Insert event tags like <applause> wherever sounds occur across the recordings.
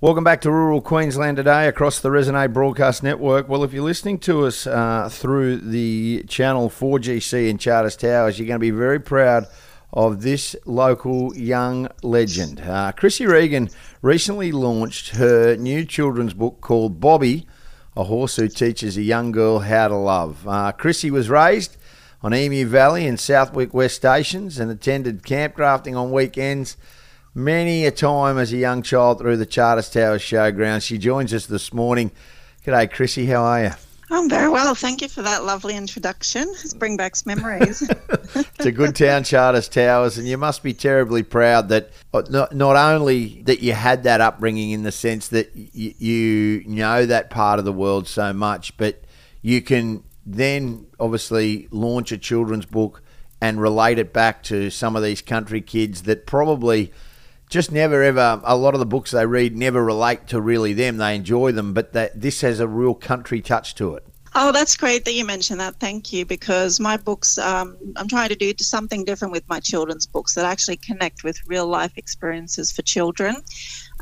Welcome back to rural Queensland today across the Resonate Broadcast Network. Well, if you're listening to us uh, through the channel 4GC in Charters Towers, you're going to be very proud of this local young legend. Uh, Chrissy Regan recently launched her new children's book called Bobby, a horse who teaches a young girl how to love. Uh, Chrissy was raised on Emu Valley in Southwick West Stations and attended camp drafting on weekends many a time as a young child through the Charters Towers showground. She joins us this morning. G'day, Chrissy. How are you? I'm very well. Thank you for that lovely introduction. It's bring back memories. <laughs> it's a good town, Charters Towers, and you must be terribly proud that uh, not, not only that you had that upbringing in the sense that y- you know that part of the world so much, but you can then obviously launch a children's book and relate it back to some of these country kids that probably – just never ever a lot of the books they read never relate to really them they enjoy them but that this has a real country touch to it Oh, that's great that you mentioned that. Thank you. Because my books, um, I'm trying to do something different with my children's books that actually connect with real life experiences for children.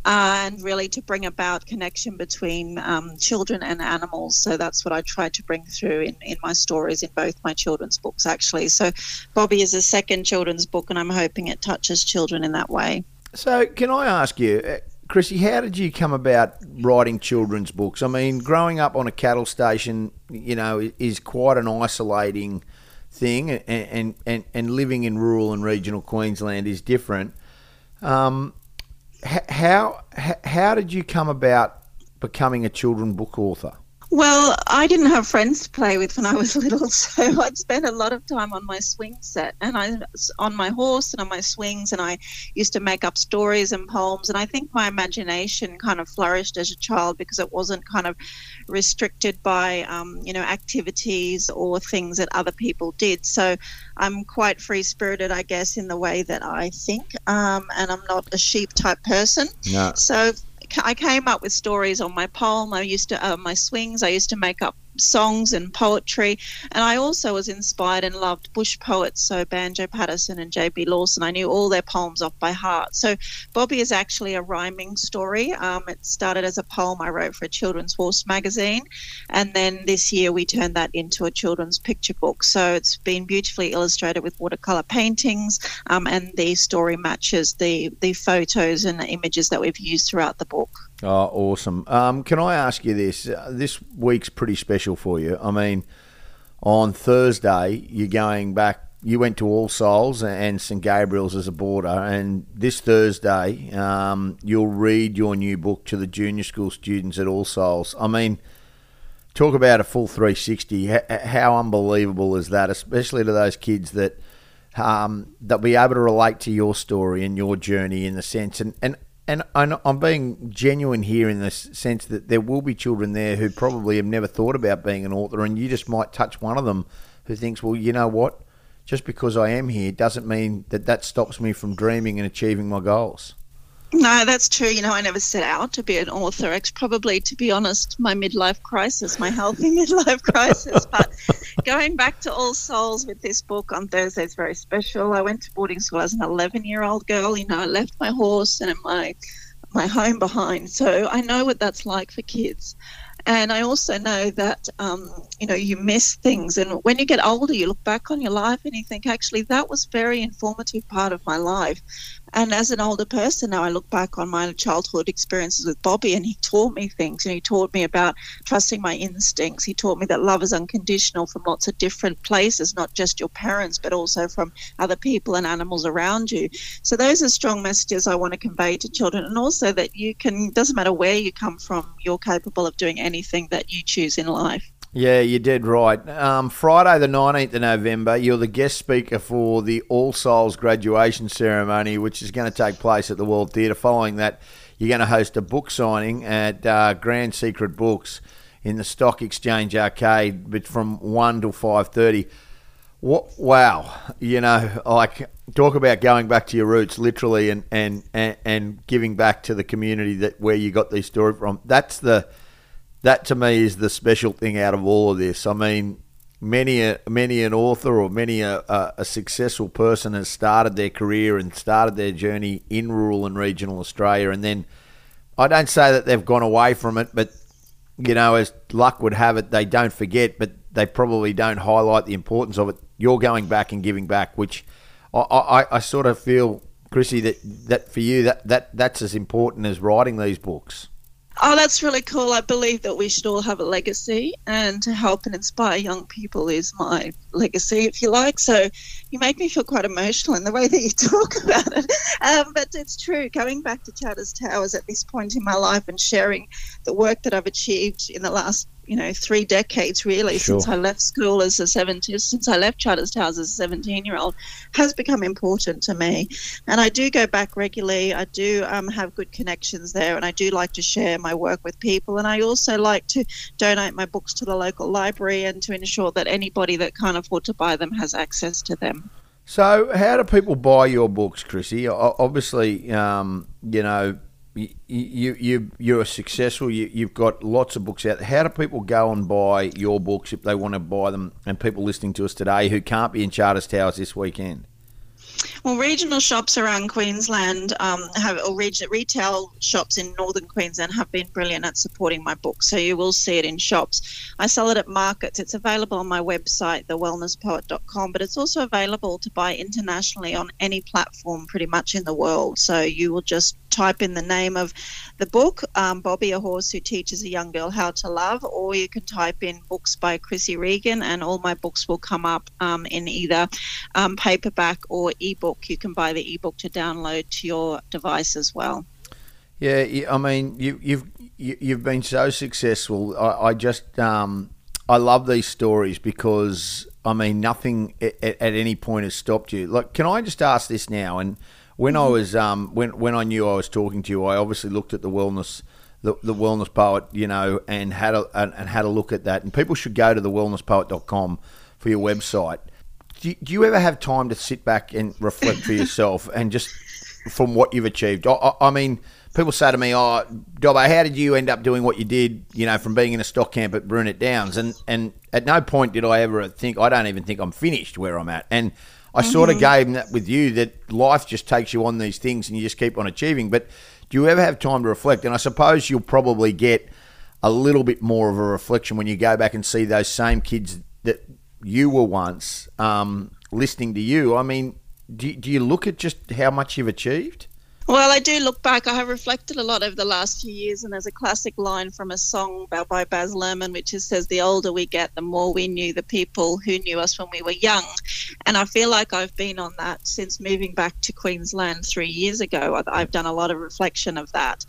And really to bring about connection between um, children and animals. So that's what I try to bring through in, in my stories in both my children's books, actually. So Bobby is a second children's book, and I'm hoping it touches children in that way. So, can I ask you, uh, Chrissy, how did you come about writing children's books? I mean, growing up on a cattle station, you know, is quite an isolating thing, and and, and, living in rural and regional Queensland is different. Um, how how did you come about becoming a children book author? Well, I didn't have friends to play with when I was <laughs> little, so I'd spend a lot of time on my swing set and I on my horse and on my swings, and I used to make up stories and poems. And I think my imagination kind of flourished as a child because it wasn't kind of restricted by um, you know activities or things that other people did. So I'm quite free spirited, I guess, in the way that I think, um, and I'm not a sheep type person. No. So I came up with stories on my poem. I used to uh, my swings. I used to make up songs and poetry. And I also was inspired and loved bush poets, so Banjo Paterson and J.B. Lawson. I knew all their poems off by heart. So Bobby is actually a rhyming story. Um, it started as a poem I wrote for a children's horse magazine. And then this year we turned that into a children's picture book. So it's been beautifully illustrated with watercolor paintings. Um, and the story matches the, the photos and the images that we've used throughout the book. Oh, awesome. Um, can I ask you this? Uh, this week's pretty special for you. I mean, on Thursday, you're going back. You went to All Souls and St Gabriel's as a boarder, and this Thursday, um, you'll read your new book to the junior school students at All Souls. I mean, talk about a full 360. How unbelievable is that, especially to those kids that um, that be able to relate to your story and your journey in the sense, and, and and I'm being genuine here in the sense that there will be children there who probably have never thought about being an author, and you just might touch one of them who thinks, well, you know what? Just because I am here doesn't mean that that stops me from dreaming and achieving my goals. No, that's true. You know, I never set out to be an author. It's probably, to be honest, my midlife crisis, my healthy <laughs> midlife crisis. But going back to All Souls with this book on Thursday is very special. I went to boarding school as an 11 year old girl. You know, I left my horse and my my home behind. So I know what that's like for kids. And I also know that, um, you know, you miss things. And when you get older, you look back on your life and you think, actually, that was very informative part of my life. And as an older person now, I look back on my childhood experiences with Bobby, and he taught me things. And he taught me about trusting my instincts. He taught me that love is unconditional from lots of different places, not just your parents, but also from other people and animals around you. So those are strong messages I want to convey to children, and also that you can. Doesn't matter where you come from, you're capable of doing anything that you choose in life. Yeah, you did right. Um, Friday, the 19th of November, you're the guest speaker for the All Souls graduation ceremony, which is going to take place at the World Theatre. Following that, you're going to host a book signing at uh, Grand Secret Books in the Stock Exchange Arcade from 1 till 5.30. What, wow, you know, like talk about going back to your roots, literally, and, and, and, and giving back to the community that where you got these stories from. That's the that to me is the special thing out of all of this. I mean, many a, many an author or many a, a, successful person has started their career and started their journey in rural and regional Australia, and then I don't say that they've gone away from it, but you know, as luck would have it, they don't forget, but they probably don't highlight the importance of it. You're going back and giving back, which I, I, I sort of feel, Chrissy, that, that for you that, that that's as important as writing these books. Oh, that's really cool. I believe that we should all have a legacy, and to help and inspire young people is my legacy, if you like. So you make me feel quite emotional in the way that you <laughs> talk about it. Um, but it's true. Going back to Charters Towers at this point in my life and sharing the work that I've achieved in the last you know three decades really sure. since I left school as a 17 since I left Charters Towers as a 17 year old has become important to me. And I do go back regularly. I do um, have good connections there and I do like to share my work with people. And I also like to donate my books to the local library and to ensure that anybody that can't afford to buy them has access to them. So how do people buy your books Chrissy? Obviously um, you know you you you're successful. You, you've got lots of books out. How do people go and buy your books if they want to buy them? And people listening to us today who can't be in Charters Towers this weekend. Well, regional shops around Queensland um, have, or retail shops in northern Queensland have been brilliant at supporting my book. So you will see it in shops. I sell it at markets. It's available on my website, thewellnesspoet.com, but it's also available to buy internationally on any platform pretty much in the world. So you will just type in the name of the book, um, Bobby, a horse who teaches a young girl how to love, or you can type in books by Chrissy Regan, and all my books will come up um, in either um, paperback or ebook. You can buy the ebook to download to your device as well. Yeah, I mean, you, you've you've been so successful. I, I just um, I love these stories because I mean, nothing at, at, any point has stopped you. Like, can I just ask this now? And when mm-hmm. I was um, when when I knew I was talking to you, I obviously looked at the wellness. The, the wellness poet, you know, and had a and, and had a look at that. And people should go to the wellnesspoet.com for your website do you, do you ever have time to sit back and reflect for <laughs> yourself and just from what you've achieved? I, I, I mean, people say to me, "Oh, Dobbo, how did you end up doing what you did? You know, from being in a stock camp at Brunette Downs?" And and at no point did I ever think I don't even think I'm finished where I'm at. And I mm-hmm. sort of gave that with you that life just takes you on these things and you just keep on achieving. But do you ever have time to reflect? And I suppose you'll probably get a little bit more of a reflection when you go back and see those same kids that you were once um, listening to you. I mean, do, do you look at just how much you've achieved? Well, I do look back. I have reflected a lot over the last few years, and there's a classic line from a song by, Baz Luhrmann, which is, says, "The older we get, the more we knew the people who knew us when we were young." And I feel like I've been on that since moving back to Queensland three years ago. I've done a lot of reflection of that,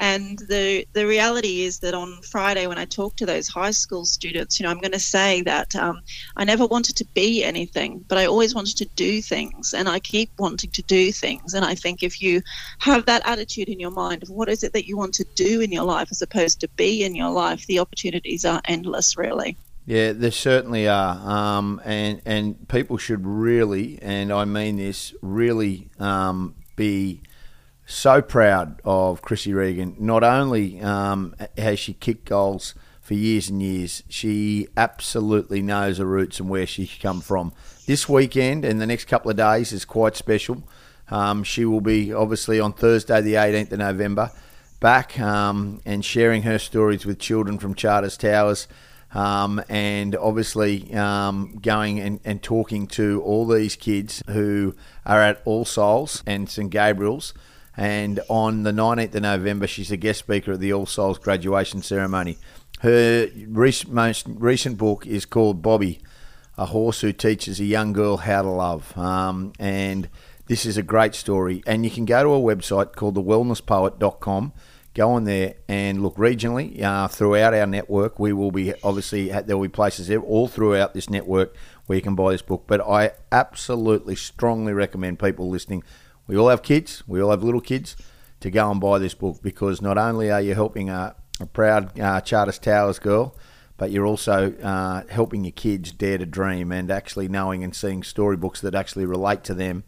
and the the reality is that on Friday, when I talk to those high school students, you know, I'm going to say that um, I never wanted to be anything, but I always wanted to do things, and I keep wanting to do things. And I think if you have that attitude in your mind of what is it that you want to do in your life as opposed to be in your life, the opportunities are endless, really. Yeah, there certainly are, um, and and people should really, and I mean this, really um, be so proud of Chrissy Regan. Not only um, has she kicked goals for years and years, she absolutely knows her roots and where she's come from. This weekend and the next couple of days is quite special. Um, she will be obviously on Thursday, the 18th of November, back um, and sharing her stories with children from Charters Towers. Um, and obviously um, going and, and talking to all these kids who are at All Souls and St Gabriel's and on the 19th of November, she's a guest speaker at the All Souls graduation ceremony. Her rec- most recent book is called Bobby, a horse who teaches a young girl how to love. Um, and this is a great story. And you can go to a website called thewellnesspoet.com. Go on there and look regionally uh, throughout our network. We will be obviously there will be places all throughout this network where you can buy this book. But I absolutely strongly recommend people listening we all have kids, we all have little kids, to go and buy this book because not only are you helping a, a proud uh, Charters Towers girl, but you're also uh, helping your kids dare to dream and actually knowing and seeing storybooks that actually relate to them.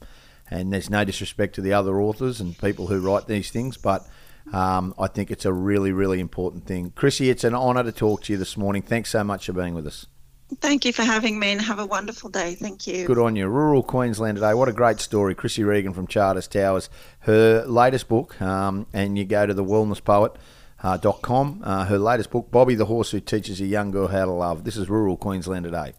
And there's no disrespect to the other authors and people who write these things, but um, I think it's a really, really important thing. Chrissy, it's an honour to talk to you this morning. Thanks so much for being with us. Thank you for having me and have a wonderful day. Thank you. Good on you. Rural Queensland today. What a great story. Chrissy Regan from Charters Towers. Her latest book, um, and you go to the wellnesspoet.com. Uh, uh, her latest book, Bobby the Horse Who Teaches a Young Girl How to Love. This is Rural Queensland today.